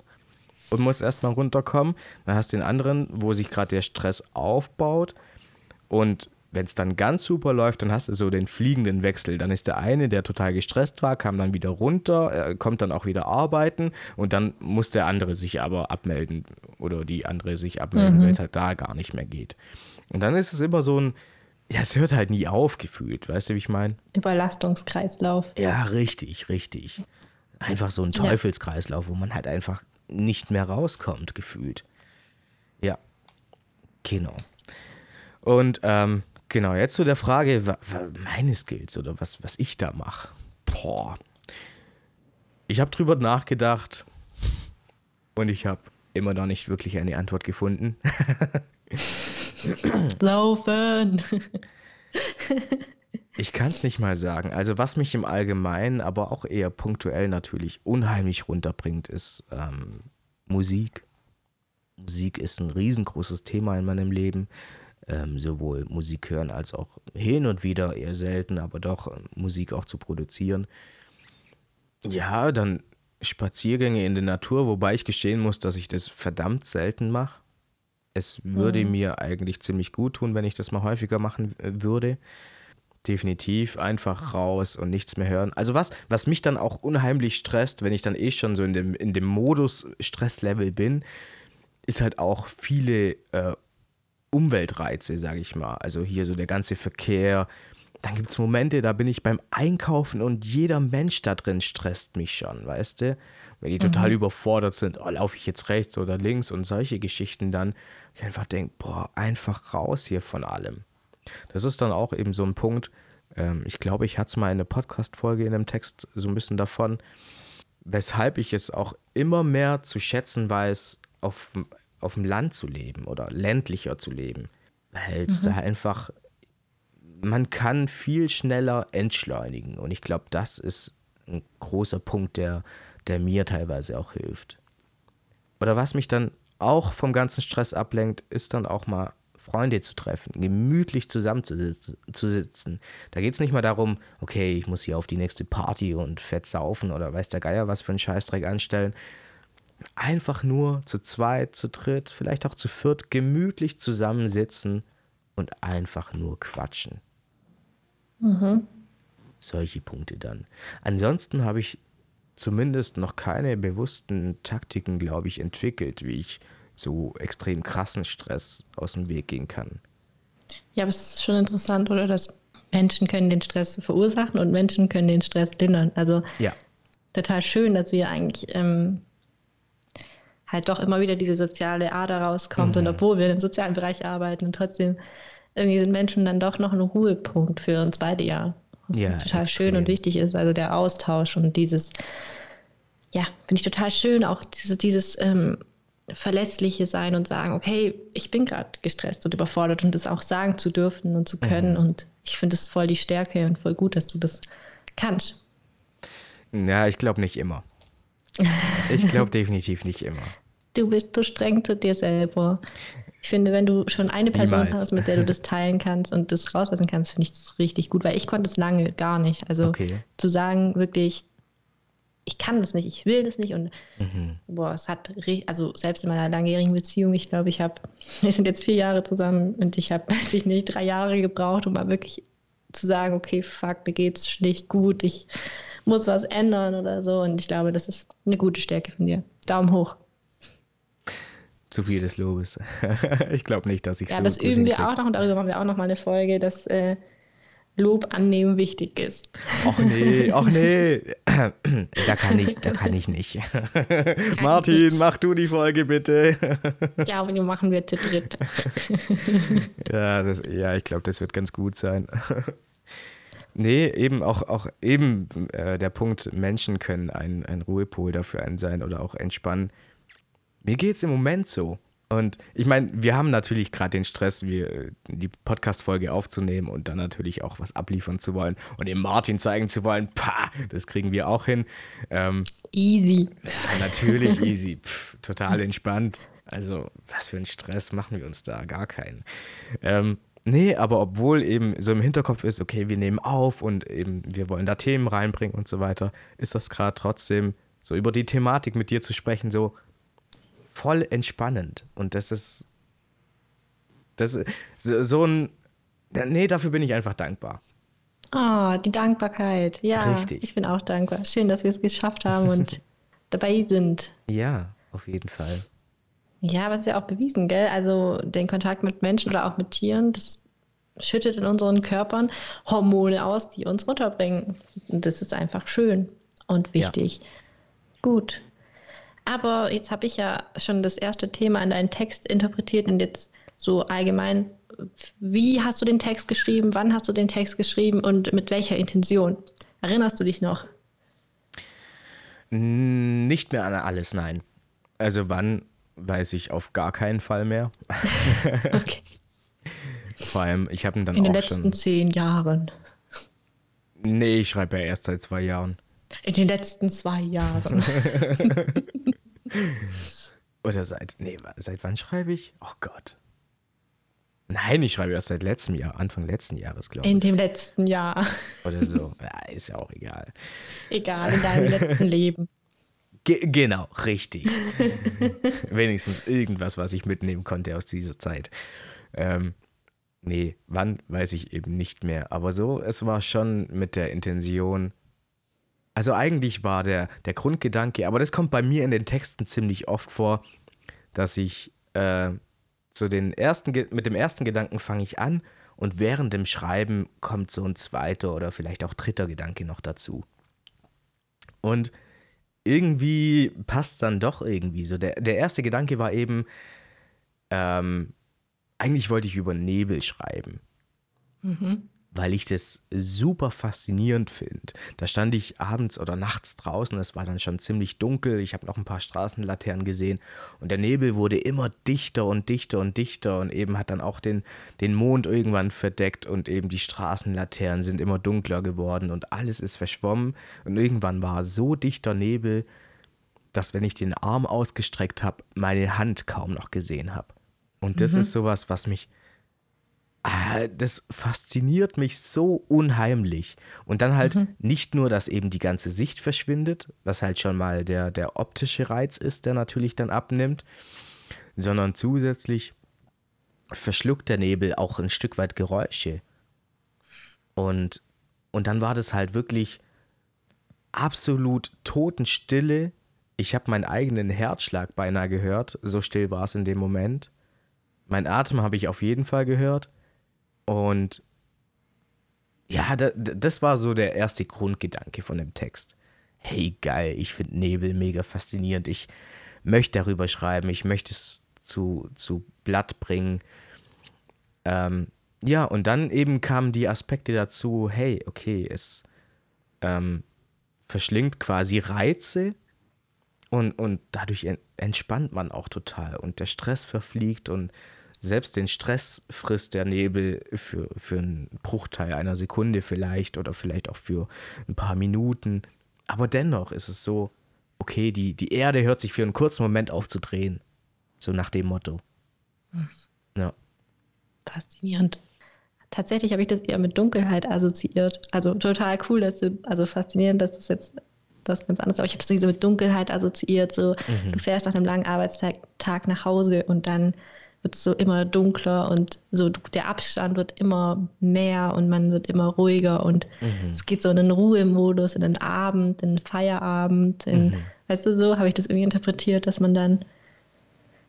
und muss erstmal runterkommen. Dann hast du den anderen, wo sich gerade der Stress aufbaut. Und wenn es dann ganz super läuft, dann hast du so den fliegenden Wechsel. Dann ist der eine, der total gestresst war, kam dann wieder runter, kommt dann auch wieder arbeiten und dann muss der andere sich aber abmelden oder die andere sich abmelden, mhm. weil es halt da gar nicht mehr geht. Und dann ist es immer so ein, ja, es hört halt nie auf gefühlt, weißt du, wie ich meine? Überlastungskreislauf. Ja, richtig, richtig. Einfach so ein Teufelskreislauf, wo man halt einfach nicht mehr rauskommt, gefühlt. Ja, genau. Und ähm, Genau, jetzt zu der Frage, meine Skills oder was, was ich da mache. Boah. Ich habe drüber nachgedacht und ich habe immer noch nicht wirklich eine Antwort gefunden. Laufen! ich kann es nicht mal sagen. Also was mich im Allgemeinen, aber auch eher punktuell natürlich unheimlich runterbringt, ist ähm, Musik. Musik ist ein riesengroßes Thema in meinem Leben ähm, sowohl Musik hören als auch hin und wieder eher selten, aber doch äh, Musik auch zu produzieren. Ja, dann Spaziergänge in der Natur, wobei ich gestehen muss, dass ich das verdammt selten mache. Es würde mhm. mir eigentlich ziemlich gut tun, wenn ich das mal häufiger machen würde. Definitiv einfach raus und nichts mehr hören. Also was, was mich dann auch unheimlich stresst, wenn ich dann eh schon so in dem, in dem Modus Stresslevel bin, ist halt auch viele äh, Umweltreize, sage ich mal. Also hier so der ganze Verkehr. Dann gibt es Momente, da bin ich beim Einkaufen und jeder Mensch da drin stresst mich schon, weißt du? Wenn die total mhm. überfordert sind, oh, laufe ich jetzt rechts oder links und solche Geschichten dann. Ich einfach denke, boah, einfach raus hier von allem. Das ist dann auch eben so ein Punkt, ähm, ich glaube, ich hatte es mal in der Podcast-Folge in einem Text so ein bisschen davon, weshalb ich es auch immer mehr zu schätzen weiß, auf auf dem Land zu leben oder ländlicher zu leben. Weil es mhm. da einfach, man kann viel schneller entschleunigen. Und ich glaube, das ist ein großer Punkt, der, der mir teilweise auch hilft. Oder was mich dann auch vom ganzen Stress ablenkt, ist dann auch mal Freunde zu treffen, gemütlich zusammenzusitzen. Da geht es nicht mal darum, okay, ich muss hier auf die nächste Party und fett saufen oder weiß der Geier was für einen Scheißdreck anstellen, einfach nur zu zweit, zu dritt, vielleicht auch zu viert gemütlich zusammensitzen und einfach nur quatschen. Mhm. Solche Punkte dann. Ansonsten habe ich zumindest noch keine bewussten Taktiken, glaube ich, entwickelt, wie ich so extrem krassen Stress aus dem Weg gehen kann. Ja, aber es ist schon interessant, oder? Dass Menschen können den Stress verursachen und Menschen können den Stress lindern. Also ja. total schön, dass wir eigentlich ähm, halt doch immer wieder diese soziale Ader rauskommt. Mhm. Und obwohl wir im sozialen Bereich arbeiten und trotzdem irgendwie sind Menschen dann doch noch ein Ruhepunkt für uns beide ja. Was ja, total extrem. schön und wichtig ist. Also der Austausch und dieses, ja, finde ich total schön, auch dieses, dieses ähm, verlässliche sein und sagen, okay, ich bin gerade gestresst und überfordert und das auch sagen zu dürfen und zu können. Mhm. Und ich finde es voll die Stärke und voll gut, dass du das kannst. Ja, ich glaube nicht immer. Ich glaube definitiv nicht immer. Du bist so streng zu dir selber. Ich finde, wenn du schon eine Person Niemals. hast, mit der du das teilen kannst und das rauslassen kannst, finde ich das richtig gut, weil ich konnte es lange gar nicht. Also okay. zu sagen, wirklich, ich kann das nicht, ich will das nicht und mhm. boah, es hat, also selbst in meiner langjährigen Beziehung, ich glaube, ich habe, wir sind jetzt vier Jahre zusammen und ich habe, weiß ich nicht, drei Jahre gebraucht, um mal wirklich zu sagen, okay, fuck, mir geht's nicht gut, ich muss was ändern oder so und ich glaube, das ist eine gute Stärke von dir. Daumen hoch. Zu viel des Lobes. ich glaube nicht, dass ich ja, so das üben wir auch noch und darüber machen wir auch noch mal eine Folge, dass äh, Lob annehmen wichtig ist. Ach nee, ach nee. Da kann ich, da kann ich nicht. Kann Martin, nicht. mach du die Folge bitte. Ja, aber die machen wir zu dritt. Ja, das, ja ich glaube, das wird ganz gut sein. Nee, eben auch, auch eben äh, der Punkt, Menschen können ein, ein Ruhepol dafür ein sein oder auch entspannen. Mir geht es im Moment so. Und ich meine, wir haben natürlich gerade den Stress, wir, die Podcast-Folge aufzunehmen und dann natürlich auch was abliefern zu wollen und dem Martin zeigen zu wollen, pah, das kriegen wir auch hin. Ähm, easy. Natürlich easy. Pff, total entspannt. Also, was für ein Stress machen wir uns da? Gar keinen. Ähm, nee, aber obwohl eben so im Hinterkopf ist, okay, wir nehmen auf und eben wir wollen da Themen reinbringen und so weiter, ist das gerade trotzdem so über die Thematik mit dir zu sprechen, so, voll entspannend. Und das ist, das ist so ein, nee, dafür bin ich einfach dankbar. Oh, die Dankbarkeit. Ja, Richtig. ich bin auch dankbar. Schön, dass wir es geschafft haben und dabei sind. Ja, auf jeden Fall. Ja, aber es ist ja auch bewiesen, gell? Also den Kontakt mit Menschen oder auch mit Tieren, das schüttet in unseren Körpern Hormone aus, die uns runterbringen. Und das ist einfach schön und wichtig. Ja. Gut, aber jetzt habe ich ja schon das erste Thema in deinen Text interpretiert und jetzt so allgemein, wie hast du den Text geschrieben, wann hast du den Text geschrieben und mit welcher Intention? Erinnerst du dich noch? Nicht mehr an alles, nein. Also wann, weiß ich auf gar keinen Fall mehr. okay. Vor allem, ich habe ihn dann In auch den letzten schon... zehn Jahren. Nee, ich schreibe ja erst seit zwei Jahren. In den letzten zwei Jahren. Oder seit, nee, seit wann schreibe ich? Oh Gott. Nein, ich schreibe erst seit letztem Jahr, Anfang letzten Jahres, glaube ich. In dem letzten Jahr. Oder so. Ja, ist ja auch egal. Egal, in deinem letzten Leben. Ge genau, richtig. Wenigstens irgendwas, was ich mitnehmen konnte aus dieser Zeit. Ähm, nee, wann weiß ich eben nicht mehr. Aber so, es war schon mit der Intention, also eigentlich war der, der Grundgedanke, aber das kommt bei mir in den Texten ziemlich oft vor, dass ich äh, so den ersten, mit dem ersten Gedanken fange ich an und während dem Schreiben kommt so ein zweiter oder vielleicht auch dritter Gedanke noch dazu. Und irgendwie passt dann doch irgendwie so. Der, der erste Gedanke war eben, ähm, eigentlich wollte ich über Nebel schreiben. Mhm weil ich das super faszinierend finde. Da stand ich abends oder nachts draußen, es war dann schon ziemlich dunkel, ich habe noch ein paar Straßenlaternen gesehen und der Nebel wurde immer dichter und dichter und dichter und eben hat dann auch den, den Mond irgendwann verdeckt und eben die Straßenlaternen sind immer dunkler geworden und alles ist verschwommen und irgendwann war so dichter Nebel, dass wenn ich den Arm ausgestreckt habe, meine Hand kaum noch gesehen habe. Und das mhm. ist sowas, was mich das fasziniert mich so unheimlich. Und dann halt mhm. nicht nur, dass eben die ganze Sicht verschwindet, was halt schon mal der, der optische Reiz ist, der natürlich dann abnimmt, sondern zusätzlich verschluckt der Nebel auch ein Stück weit Geräusche. Und, und dann war das halt wirklich absolut Totenstille ich habe meinen eigenen Herzschlag beinahe gehört. So still war es in dem Moment. Mein Atem habe ich auf jeden Fall gehört. Und ja, da, das war so der erste Grundgedanke von dem Text. Hey, geil, ich finde Nebel mega faszinierend. Ich möchte darüber schreiben. Ich möchte es zu, zu Blatt bringen. Ähm, ja, und dann eben kamen die Aspekte dazu, hey, okay, es ähm, verschlingt quasi Reize und, und dadurch entspannt man auch total und der Stress verfliegt und selbst den Stress frisst der Nebel für, für einen Bruchteil einer Sekunde vielleicht oder vielleicht auch für ein paar Minuten. Aber dennoch ist es so, okay, die, die Erde hört sich für einen kurzen Moment auf zu drehen. So nach dem Motto. Hm. Ja. Faszinierend. Tatsächlich habe ich das eher mit Dunkelheit assoziiert. Also total cool, dass du, also faszinierend, dass das jetzt das ganz anders, aber ich habe es so mit Dunkelheit assoziiert. So, mhm. du fährst nach einem langen Arbeitstag Tag nach Hause und dann wird es so immer dunkler und so der Abstand wird immer mehr und man wird immer ruhiger und mhm. es geht so in den Ruhemodus, in den Abend, in den Feierabend, in, mhm. weißt du, so habe ich das irgendwie interpretiert, dass man dann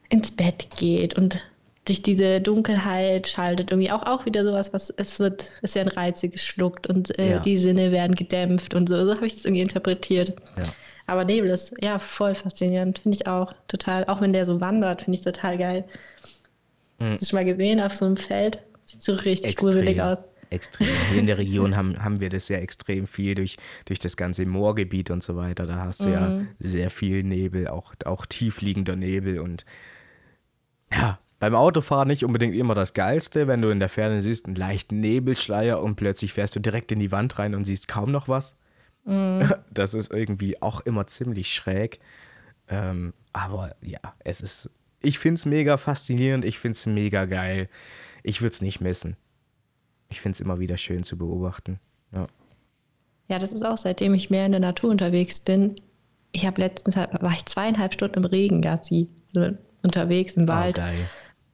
ins Bett geht und durch diese Dunkelheit schaltet irgendwie auch, auch wieder sowas, was es wird, es werden Reize geschluckt und äh, ja. die Sinne werden gedämpft und so, so habe ich das irgendwie interpretiert. Ja. Aber Nebel ist ja voll faszinierend, finde ich auch total. Auch wenn der so wandert, finde ich total geil. Hm. Hast du schon mal gesehen auf so einem Feld? Sieht so richtig extrem, gruselig aus. Extrem. Hier in der Region haben, haben wir das ja extrem viel durch, durch das ganze Moorgebiet und so weiter. Da hast du mhm. ja sehr viel Nebel, auch, auch tiefliegender Nebel und ja, beim Autofahren nicht unbedingt immer das Geilste, wenn du in der Ferne siehst einen leichten Nebelschleier und plötzlich fährst du direkt in die Wand rein und siehst kaum noch was. Mhm. Das ist irgendwie auch immer ziemlich schräg. Ähm, aber ja, es ist, ich finde es mega faszinierend, ich finde es mega geil. Ich würde es nicht missen. Ich finde es immer wieder schön zu beobachten. Ja. ja, das ist auch, seitdem ich mehr in der Natur unterwegs bin. Ich habe letztens, halt, war ich zweieinhalb Stunden im Regen, Gassi, so unterwegs im oh, Wald. Oh, geil.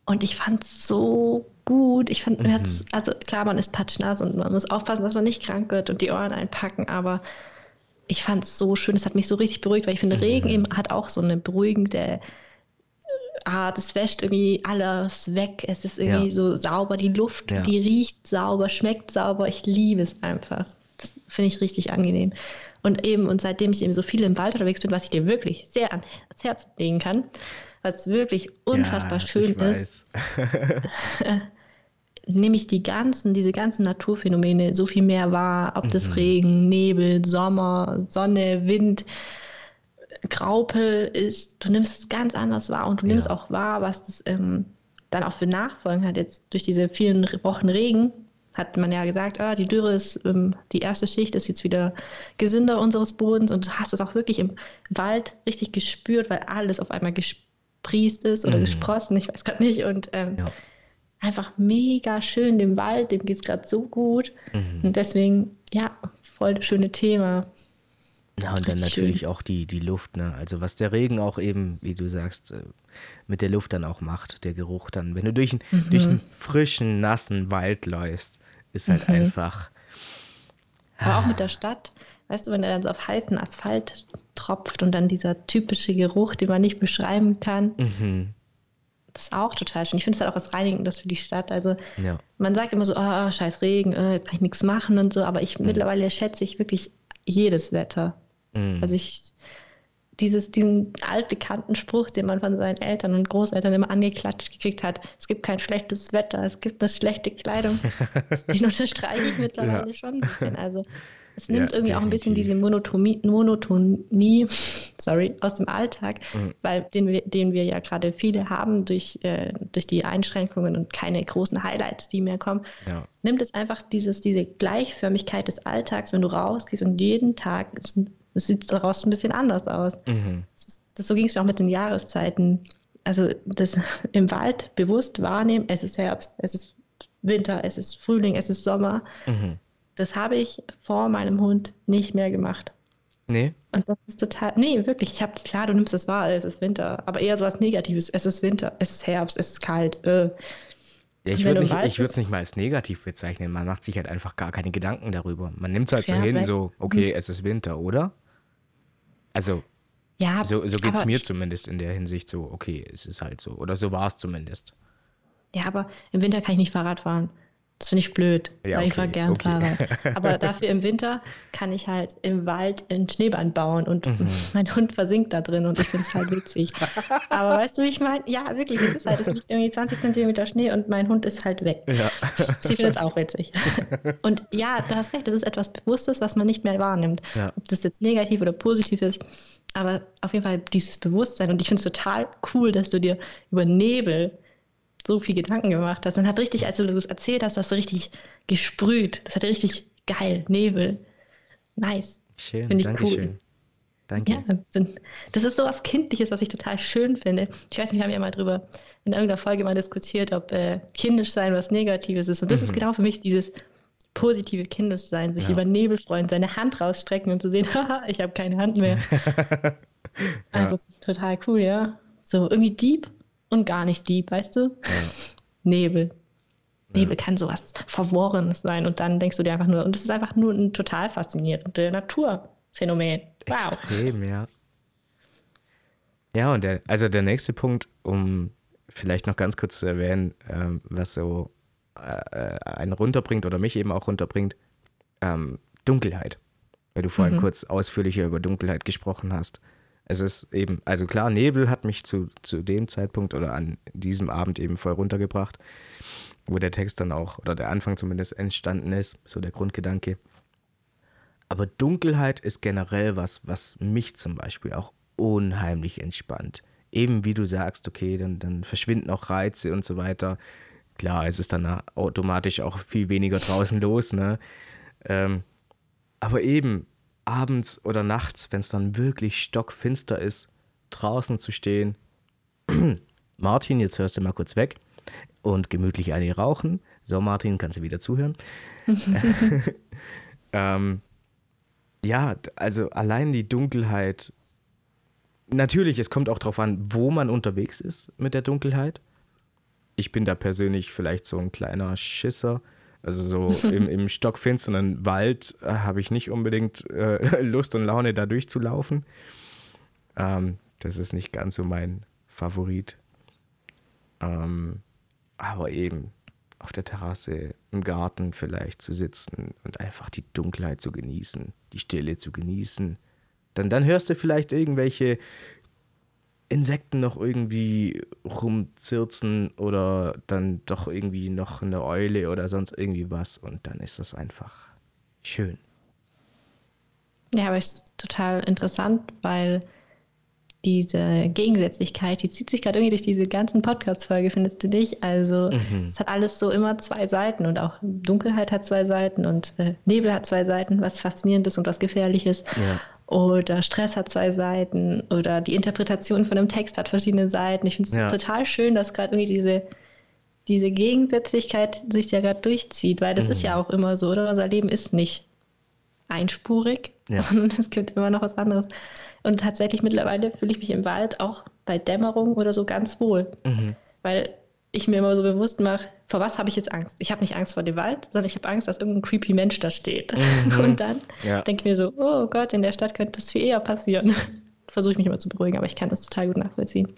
Und ich fand es so gut. Ich fand, mhm. also klar, man ist patschnass und man muss aufpassen, dass man nicht krank wird und die Ohren einpacken, aber ich fand es so schön, es hat mich so richtig beruhigt, weil ich finde, mhm. Regen eben hat auch so eine beruhigende Art. Es wäscht irgendwie alles weg. Es ist irgendwie ja. so sauber, die Luft, ja. die riecht sauber, schmeckt sauber. Ich liebe es einfach. Das finde ich richtig angenehm. Und eben, und seitdem ich eben so viel im Wald unterwegs bin, was ich dir wirklich sehr ans Herz legen kann, was wirklich unfassbar ja, schön ist, nehme ich die ganzen, diese ganzen Naturphänomene so viel mehr wahr, ob das mhm. Regen, Nebel, Sommer, Sonne, Wind, Graupel ist, du nimmst es ganz anders wahr und du nimmst ja. auch wahr, was das ähm, dann auch für Nachfolgen hat. Jetzt durch diese vielen Wochen Regen hat man ja gesagt, ah, die Dürre ist, ähm, die erste Schicht ist jetzt wieder gesünder unseres Bodens und du hast es auch wirklich im Wald richtig gespürt, weil alles auf einmal gespürt gespriest ist oder mhm. gesprossen, ich weiß gerade nicht. Und ähm, ja. einfach mega schön, dem Wald, dem geht es gerade so gut. Mhm. Und deswegen, ja, voll das schöne Thema. Ja, und dann natürlich schön. auch die, die Luft, ne? Also was der Regen auch eben, wie du sagst, äh, mit der Luft dann auch macht, der Geruch dann. Wenn du durch, mhm. durch einen frischen, nassen Wald läufst, ist halt mhm. einfach. Aber auch mit der Stadt, weißt du, wenn er dann so auf heißen Asphalt tropft und dann dieser typische Geruch, den man nicht beschreiben kann. Mhm. Das ist auch total schön. Ich finde es halt auch was Reinigendes für die Stadt. Also ja. man sagt immer so, oh, scheiß Regen, äh, jetzt kann ich nichts machen und so, aber ich mhm. mittlerweile schätze ich wirklich jedes Wetter. Mhm. Also ich dieses, diesen altbekannten Spruch, den man von seinen Eltern und Großeltern immer angeklatscht gekriegt hat, es gibt kein schlechtes Wetter, es gibt eine schlechte Kleidung. Den unterstreiche ich mittlerweile ja. schon ein bisschen. Also es nimmt ja, irgendwie definitiv. auch ein bisschen diese Monotonie, Monotonie sorry, aus dem Alltag, mhm. weil den wir, den wir ja gerade viele haben durch, äh, durch die Einschränkungen und keine großen Highlights, die mehr kommen. Ja. Nimmt es einfach dieses, diese Gleichförmigkeit des Alltags, wenn du rausgehst und jeden Tag, es, es sieht daraus ein bisschen anders aus. Mhm. Das, das, so ging es mir auch mit den Jahreszeiten. Also das im Wald bewusst wahrnehmen, es ist Herbst, es ist Winter, es ist Frühling, es ist Sommer. Mhm das habe ich vor meinem Hund nicht mehr gemacht. Nee. Und das ist total. Nee, wirklich. Ich habe klar, du nimmst das wahr, es ist Winter. Aber eher so was Negatives. Es ist Winter, es ist Herbst, es ist kalt. Äh. Ja, ich würde es nicht mal als negativ bezeichnen. Man macht sich halt einfach gar keine Gedanken darüber. Man nimmt es halt so hin, so, okay, mhm. es ist Winter, oder? Also. Ja, So, so geht es mir zumindest in der Hinsicht so, okay, es ist halt so. Oder so war es zumindest. Ja, aber im Winter kann ich nicht Fahrrad fahren. Das finde ich blöd, Ja, weil ich okay, fahre gern okay. Fahrrad. Aber dafür im Winter kann ich halt im Wald ein Schneeband bauen und Mhm. mein Hund versinkt da drin und ich finde es halt witzig. Aber weißt du, wie ich meine? Ja, wirklich, es ist halt, es liegt irgendwie 20 Zentimeter Schnee und mein Hund ist halt weg. Ja. Sie findet es auch witzig. Und ja, du hast recht, das ist etwas Bewusstes, was man nicht mehr wahrnimmt. Ja. Ob das jetzt negativ oder positiv ist. Aber auf jeden Fall dieses Bewusstsein. Und ich finde es total cool, dass du dir über Nebel so viel Gedanken gemacht hast. Und hat richtig, als du das erzählt hast, hast du richtig gesprüht. Das hat richtig geil, Nebel. Nice. Schön, Finde ich danke cool. schön. Danke. Ja, das ist so was Kindliches, was ich total schön finde. Ich weiß nicht, wir haben ja mal drüber in irgendeiner Folge mal diskutiert, ob äh, kindisch sein was Negatives ist. Und das ist Mhm. genau für mich dieses positive Kindischsein, sich Ja. über Nebel freuen, seine Hand rausstrecken und zu sehen, haha, ich habe keine Hand mehr. Also total cool, ja. So irgendwie deep und gar nicht deep, weißt du? Nebel. Nebel kann sowas Verworrenes sein und dann denkst du dir einfach nur, und es ist einfach nur ein total faszinierendes Naturphänomen. Wow. Extrem, ja. Ja, und der, also der nächste Punkt, um vielleicht noch ganz kurz zu erwähnen, ähm, was so äh, einen runterbringt oder mich eben auch runterbringt, ähm, Dunkelheit. Weil du vorhin kurz ausführlicher über Dunkelheit gesprochen hast. Es ist eben, also klar, Nebel hat mich zu, zu dem Zeitpunkt oder an diesem Abend eben voll runtergebracht, wo der Text dann auch, oder der Anfang zumindest entstanden ist, so der Grundgedanke. Aber Dunkelheit ist generell was, was mich zum Beispiel auch unheimlich entspannt. Eben wie du sagst, okay, dann, dann verschwinden auch Reize und so weiter. Klar, es ist dann automatisch auch viel weniger draußen los, ne? Ähm, aber eben abends oder nachts, wenn es dann wirklich stockfinster ist, draußen zu stehen. Martin, jetzt hörst du mal kurz weg und gemütlich eine rauchen. So, Martin, kannst du wieder zuhören. ähm, ja, also allein die Dunkelheit. Natürlich, es kommt auch darauf an, wo man unterwegs ist mit der Dunkelheit. Ich bin da persönlich vielleicht so ein kleiner Schisser. Also so im, im stockfinsteren Wald äh, habe ich nicht unbedingt äh, Lust und Laune, da durchzulaufen. Ähm, das ist nicht ganz so mein Favorit. Ähm, aber eben auf der Terrasse, im Garten vielleicht zu sitzen und einfach die Dunkelheit zu genießen, die Stille zu genießen. Dann, dann hörst du vielleicht irgendwelche Insekten noch irgendwie rumzirzen oder dann doch irgendwie noch eine Eule oder sonst irgendwie was und dann ist das einfach schön. Ja, aber es ist total interessant, weil diese Gegensätzlichkeit, die zieht sich gerade irgendwie durch diese ganzen Podcast-Folge, findest du nicht? Also es hat alles so immer zwei Seiten und auch Dunkelheit hat zwei Seiten und äh, Nebel hat zwei Seiten, was faszinierend ist und was gefährlich ist. Ja. Oder Stress hat zwei Seiten oder die Interpretation von einem Text hat verschiedene Seiten. Ich finde es Ja. total schön, dass gerade irgendwie diese, diese Gegensätzlichkeit sich ja gerade durchzieht, weil das ist ja auch immer so, oder? Unser Leben ist nicht einspurig, Ja. sondern es gibt immer noch was anderes. Und tatsächlich mittlerweile fühle ich mich im Wald auch bei Dämmerung oder so ganz wohl, Mhm. weil ich mir immer so bewusst mache, vor was habe ich jetzt Angst? Ich habe nicht Angst vor dem Wald, sondern ich habe Angst, dass irgendein creepy Mensch da steht. Mhm. Und dann Ja. denke ich mir so, oh Gott, in der Stadt könnte das viel eher passieren. Versuche ich mich immer zu beruhigen, aber ich kann das total gut nachvollziehen.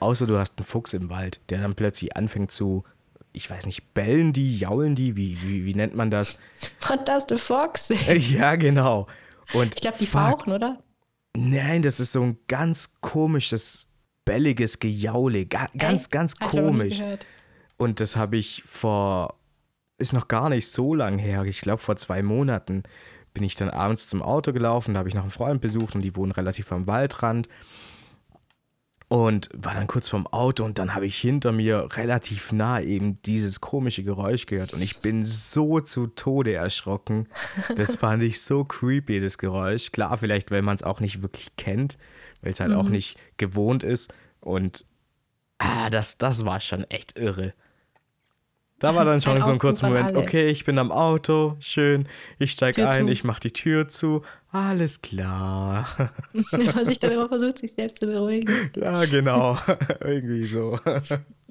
Außer du hast einen Fuchs im Wald, der dann plötzlich anfängt zu, ich weiß nicht, bellen die, jaulen die, wie, wie, wie nennt man das? Fantastic Fox. Ich Ja, genau. Und glaube, die fuck, fauchen, oder? Nein, das ist so ein ganz komisches, belliges Gejaule. Ga ganz, Echt? ganz ich komisch. Und das habe ich vor, ist noch gar nicht so lang her, ich glaube vor zwei Monaten, bin ich dann abends zum Auto gelaufen, da habe ich noch einen Freund besucht und die wohnen relativ am Waldrand. Und war dann kurz vorm Auto und dann habe ich hinter mir relativ nah eben dieses komische Geräusch gehört und ich bin so zu Tode erschrocken. Das fand ich so creepy, das Geräusch. Klar, vielleicht, weil man es auch nicht wirklich kennt, weil es halt auch nicht gewohnt ist. Und ah, das, das war schon echt irre. Da war dann schon Ein so ein kurzer Moment, okay, ich bin am Auto, schön, ich steige ein, zu. ich mache die Tür zu, alles klar. Wenn man sich dann immer versucht, sich selbst zu beruhigen. ja, genau, irgendwie so.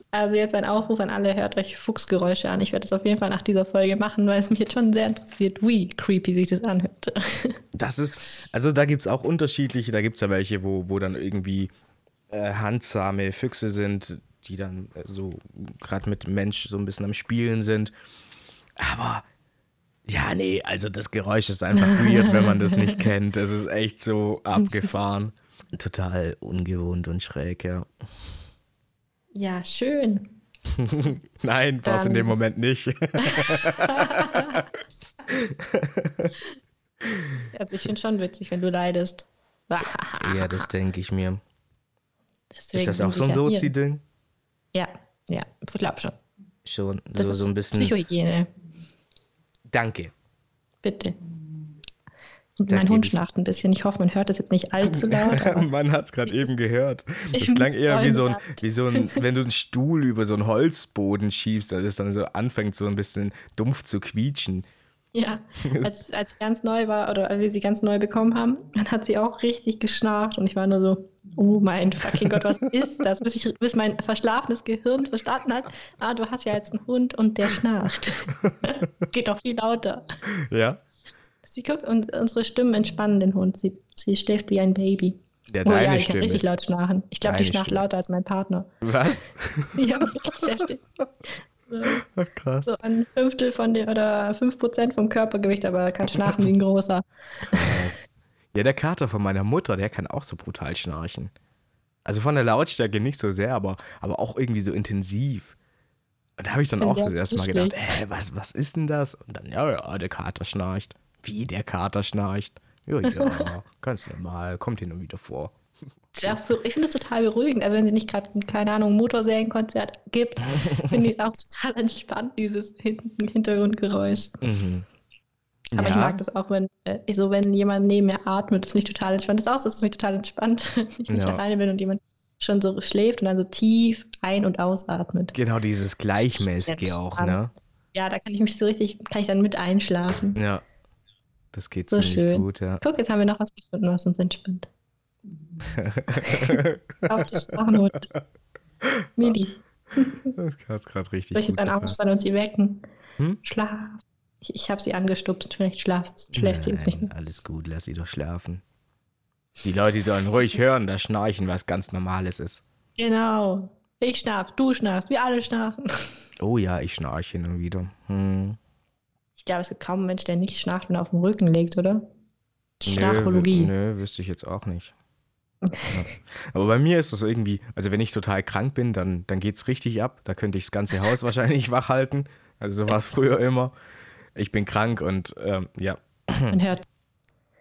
Also jetzt ein Aufruf an alle, hört euch Fuchsgeräusche an. Ich werde das auf jeden Fall nach dieser Folge machen, weil es mich jetzt schon sehr interessiert, wie creepy sich das anhört. Das ist, also da gibt es auch unterschiedliche, da gibt es ja welche, wo, wo dann irgendwie äh, handsame Füchse sind, die dann äh, so gerade mit Mensch so ein bisschen am Spielen sind. Aber ja, nee, also das Geräusch ist einfach weird, wenn man das nicht kennt. Es ist echt so abgefahren. Total ungewohnt und schräg, ja. Ja, schön. Nein, war es in dem Moment nicht. also ich finde schon witzig, wenn du leidest. ja, das denke ich mir. Deswegen ist das auch so ein Sozi-Ding? Ja, ja, ich glaube schon. Schon, das so, so ein bisschen. Psychohygiene. Danke. Bitte. Und mein Hund schnarcht ein bisschen. Ich hoffe, man hört das jetzt nicht allzu laut. man hat es gerade eben gehört. Das klang eher wie so, ein, wie so ein, wenn du einen Stuhl über so einen Holzboden schiebst, dass es dann so anfängt, so ein bisschen dumpf zu quietschen. Ja, als, als sie ganz neu war oder als wir sie ganz neu bekommen haben, dann hat sie auch richtig geschnarcht und ich war nur so, oh mein fucking Gott, was ist das? Bis, ich, bis mein verschlafenes Gehirn verstanden hat, ah, du hast ja jetzt einen Hund und der schnarcht. Geht doch viel lauter. Ja. Sie guckt und unsere Stimmen entspannen den Hund. Sie, sie schläft wie ein Baby. Der oh, deine ja, ich Stimme. richtig laut schnarchen. Ich glaube, die schnarcht lauter als mein Partner. Was? ja, wirklich heftig. So, Ach, krass. So ein Fünftel von dem oder fünf Prozent vom Körpergewicht, aber er kann schnarchen wie ein großer. Krass. Ja, der Kater von meiner Mutter, der kann auch so brutal schnarchen. Also von der Lautstärke nicht so sehr, aber, aber auch irgendwie so intensiv. Und da habe ich dann auch so erstmal gedacht, äh, was, was ist denn das? Und dann, ja, ja, der Kater schnarcht. Wie der Kater schnarcht. Ja, ja, ganz normal, kommt hin und wieder vor. Ja, ich finde es total beruhigend. Also wenn sie nicht gerade, keine Ahnung, ein Motorsägenkonzert gibt, finde ich es auch total entspannt, dieses Hintergrundgeräusch. Mhm. Aber ja. ich mag das auch, wenn äh, so, wenn jemand neben mir atmet, das ist mich total entspannt. Das ist auch so, das ist mich total entspannt, wenn ich nicht ja. alleine bin und jemand schon so schläft und dann so tief ein- und ausatmet. Genau, dieses Gleichmäßige auch, ne? Ja, da kann ich mich so richtig, kann ich dann mit einschlafen. Ja. Das geht so ziemlich schön. gut, ja. Guck, jetzt haben wir noch was gefunden, was uns entspannt. Auf die Sprachnot. Mili. Das hat gerade richtig. Soll ich jetzt einen aufstehen und sie wecken? Hm? Schlaf. Ich, ich habe sie angestupst, vielleicht schlaft, schläft sie jetzt nicht mehr. Alles gut, lass sie doch schlafen. Die Leute sollen ruhig hören, dass Schnarchen was ganz Normales ist. Genau. Ich schnarf, du schnarfst, wir alle schnarfen. Oh ja, ich schnarche hin und wieder. Hm. Ich glaube, es gibt kaum einen Mensch, der nicht schnarcht und auf dem Rücken legt, oder? Schnarchologie. Nö, nö, wüsste ich jetzt auch nicht. Ja. Aber bei mir ist das irgendwie, also wenn ich total krank bin, dann, dann geht es richtig ab. Da könnte ich das ganze Haus wahrscheinlich wach halten. Also so war es früher immer. Ich bin krank und ähm, ja. Man hört.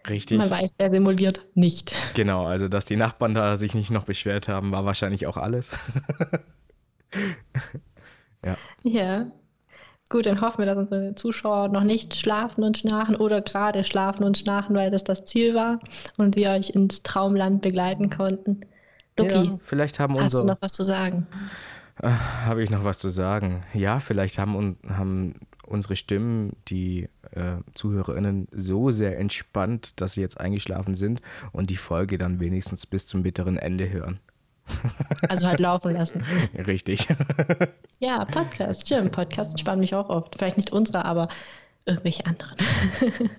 Richtig. Man weiß, der simuliert nicht. Genau, also dass die Nachbarn da sich nicht noch beschwert haben, war wahrscheinlich auch alles. ja. Ja. Gut, dann hoffen wir, dass unsere Zuschauer noch nicht schlafen und schnarchen oder gerade schlafen und schnarchen, weil das das Ziel war und wir euch ins Traumland begleiten konnten. Luki, ja, vielleicht haben hast du noch was zu sagen? Äh, Habe ich noch was zu sagen? Ja, vielleicht haben, haben unsere Stimmen die äh, ZuhörerInnen so sehr entspannt, dass sie jetzt eingeschlafen sind und die Folge dann wenigstens bis zum bitteren Ende hören. Also halt laufen lassen. Richtig. Ja, Podcast, stimmt. Podcasts entspannen mich auch oft. Vielleicht nicht unsere, aber irgendwelche anderen.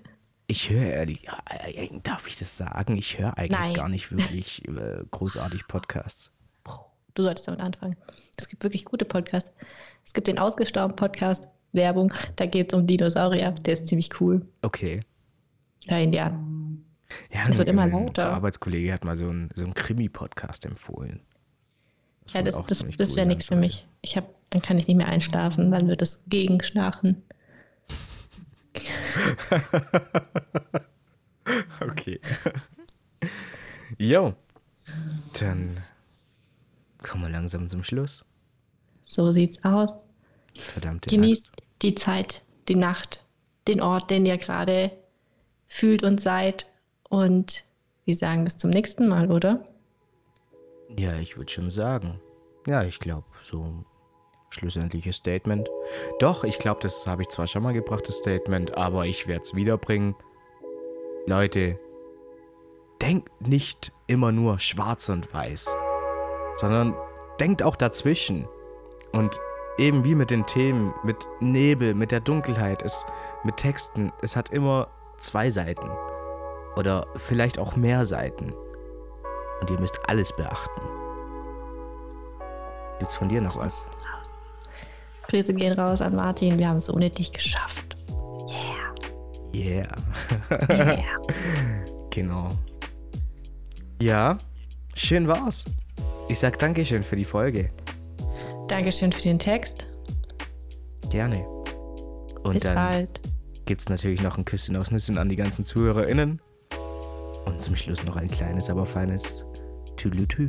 Ich höre ehrlich, äh, darf ich das sagen? Ich höre eigentlich Nein. gar nicht wirklich äh, großartig Podcasts. Du solltest damit anfangen. Es gibt wirklich gute Podcasts. Es gibt den ausgestorben Podcast, Werbung, da geht es um Dinosaurier. Der ist ziemlich cool. Okay. Hör ihn dir an. Ja, das wird immer lauter. Der Arbeitskollege hat mal so einen, so Krimi-Podcast empfohlen. Das ja, das, das, das wäre nichts für mich. Ich hab, dann kann ich nicht mehr einschlafen, dann wird es gegenschlafen. okay. Jo. Dann kommen wir langsam zum Schluss. So sieht's aus. Verdammte Genießt Angst. die Zeit, die Nacht, den Ort, den ihr gerade fühlt und seid. Und wir sagen bis zum nächsten Mal, oder? Ja, ich würde schon sagen. Ja, ich glaube, so schlussendliches Statement. Doch, ich glaube, das habe ich zwar schon mal gebracht, das Statement, aber ich werde es wiederbringen. Leute, denkt nicht immer nur schwarz und weiß, sondern denkt auch dazwischen. Und eben wie mit den Themen, mit Nebel, mit der Dunkelheit, es, mit Texten, es hat immer zwei Seiten. Oder vielleicht auch mehr Seiten. Und ihr müsst alles beachten. Gibt's von dir noch was? Grüße gehen raus an Martin. Wir haben es ohne dich geschafft. Yeah. Yeah. Genau. Ja, schön war's. Ich sag Dankeschön für die Folge. Dankeschön für den Text. Gerne. Und Bis dann bald. gibt's natürlich noch ein Küsschen aus Nüssen an die ganzen ZuhörerInnen. Und zum Schluss noch ein kleines, aber feines Tüdelütü.